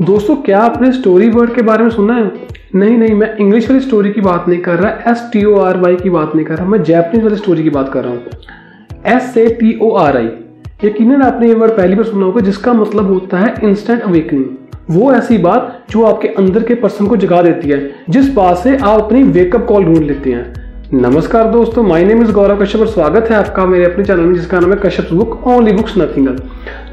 दोस्तों, क्या आपने स्टोरी वर्ड के बारे में सुना है? नहीं नहीं, मैं इंग्लिश वाली स्टोरी की बात नहीं कर रहा S T O R Y की बात नहीं कर रहा, मैं जैपनीज वाली स्टोरी की बात कर रहा हूँ। S A T O R I यकीन आपने ये वर्ड पहली बार सुना होगा, जिसका मतलब होता है इंस्टेंट अवेकनिंग वो ऐसी बात जो आपके अंदर के पर्सन को जगा देती है, जिस बात से आप अपनी वेकअप कॉल ढूंढ लेते हैं। नमस्कार दोस्तों my name is Gaurav Kashyap और स्वागत है आपका मेरे अपने चैनल में, जिसका नाम है Kashyap book only books nothing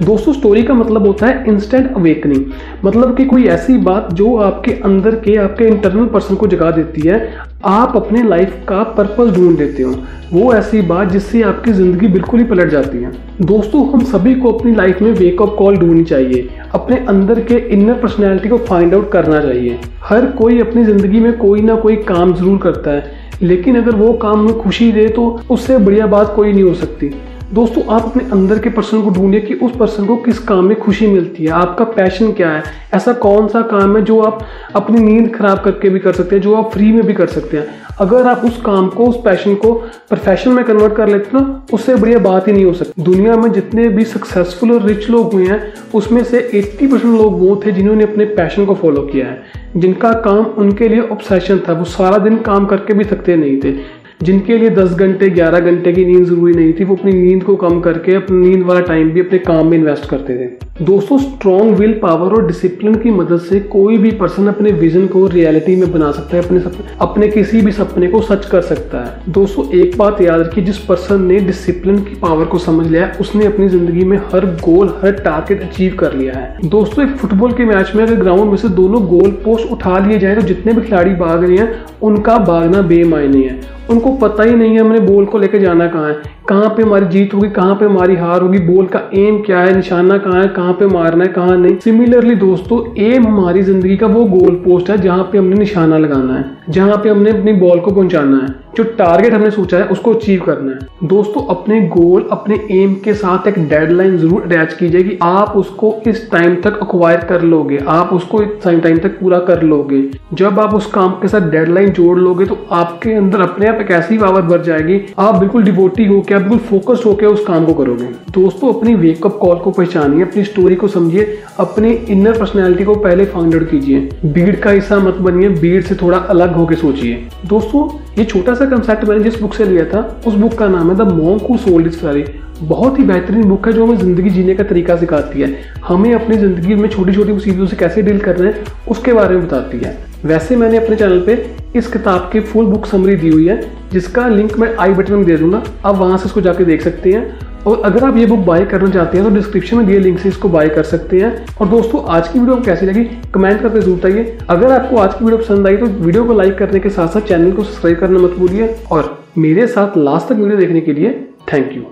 दोस्तों स्टोरी का मतलब होता है इंस्टेंट अवेकनिंग मतलब कि कोई ऐसी बात जो आपके अंदर के, आपके इंटरनल पर्सन को जगा देती है, आप अपने लाइफ का पर्पस ढूंढ देते हो। वो ऐसी बात जिससे आपकी ज़िंदगी बिल्कुल ही पलट जाती है। दोस्तों, हम सभी को अपनी लाइफ में वेकअप कॉल ढूंढनी चाहिए। अपने अंदर के इनर पर्सनैलिटी को फाइंड आउट करना चाहिए। हर कोई अपनी ज़िंदगी में कोई ना कोई काम ज़रूर करता है। लेकिन अगर वो काम में खुशी दे तो उससे बढ़िया बात कोई नहीं हो सकती। दोस्तों, आप अपने अंदर के पर्सन को ढूंढिए कि उस पर्सन को किस काम में खुशी मिलती है। आपका पैशन क्या है? ऐसा कौन सा काम है जो आप अपनी नींद खराब करके भी कर सकते हैं, जो आप फ्री में भी कर सकते हैं? अगर आप उस काम को, उस पैशन को प्रोफेशन में कन्वर्ट कर लेते ना उससे बढ़िया बात ही नहीं हो सकती। दुनिया में जितने भी सक्सेसफुल और रिच लोग हुए हैं, उसमें से 80 परसेंट लोग वो थे जिन्होंने अपने पैशन को फॉलो किया है। जिनका काम उनके लिए ऑब्सेशन था, वो सारा दिन काम करके भी थकते नहीं थे। जिनके लिए 10 घंटे 11 घंटे की नींद ज़रूरी नहीं थी, वो अपनी नींद को कम करके, अपनी नींद वाला टाइम भी अपने काम में इन्वेस्ट करते थे। दोस्तों स्ट्रॉन्ग विल पावर और डिसिप्लिन की मदद से कोई भी पर्सन अपने विजन को रियलिटी में बना सकता है, अपने सपने, अपने किसी भी सपने को सच कर सकता है। दोस्तों, एक बात याद रखिए, जिस पर्सन ने डिसिप्लिन की पावर को समझ लिया है, उसने अपनी ज़िंदगी में हर गोल हर टारगेट अचीव कर लिया है। दोस्तों, एक फुटबॉल के मैच में अगर ग्राउंड में से दोनों गोल पोस्ट उठा लिए जाए तो जितने भी खिलाड़ी भाग रहे हैं, उनका भागना बेमायने है। उनको पता ही नहीं है हमने बॉल को लेकर जाना कहाँ है। कहाँ पे हमारी जीत होगी, कहाँ पे हमारी हार होगी, बॉल का एम क्या है, निशाना कहाँ है, कहाँ पे मारना है, कहाँ नहीं। सिमिलरली दोस्तों एम हमारी ज़िंदगी का वो गोल पोस्ट है जहाँ पे हमने निशाना लगाना है, जहाँ पे हमने अपनी बॉल को पहुंचाना है। जो टारगेट हमने सोचा है, उसको अचीव करना है। दोस्तों, अपने गोल अपने एम के साथ एक डेडलाइन ज़रूर अटैच कीजिए कि आप उसको इस टाइम तक अक्वायर कर लोगे, आप उसको इस टाइम तक पूरा कर लोगे। जब आप उस काम के साथ डेडलाइन जोड़ लोगे तो आपके अंदर अपने आप एक ऐसी पावर बढ़ जाएगी। आप बिल्कुल डिवोटी हो आप बिल्कुल फोकस्ड होकर उस काम को करोगे, दोस्तों, अपनी वेकअप कॉल को पहचानिए, अपनी स्टोरी को समझिए, अपनी इनर पर्सनैलिटी को पहले फाइंड आउट कीजिए। भीड़ का हिस्सा मत बनिए भीड़ से थोड़ा अलग होकर सोचिए। दोस्तों, ये छोटा सा कंसेप्ट मैंने जिस बुक से लिया था, उस बुक का नाम है the monk who sold his Ferrari बहुत ही बेहतरीन बुक है जो हमें ज़िंदगी जीने का तरीका सिखाती है। हमें अपनी ज़िंदगी में छोटी छोटी मुसीबतों से कैसे डील करना है, उसके बारे में बताती है। वैसे मैंने अपने चैनल पे इस किताब की फुल बुक समरी दी हुई है, जिसका लिंक मैं आई बटन में दे दूँगा। आप वहाँ से इसको जाके देख सकते हैं। और अगर आप ये बुक बाय करना चाहते हैं तो डिस्क्रिप्शन में दिए लिंक से इसको बाय कर सकते हैं। और दोस्तों, आज की वीडियो कैसी लगी? कमेंट करके ज़रूर बताइए। अगर आपको आज की वीडियो पसंद आई तो वीडियो को लाइक करने के साथ साथ चैनल को सब्सक्राइब करना मत भूलिए। और मेरे साथ लास्ट तक वीडियो देखने के लिए थैंक यू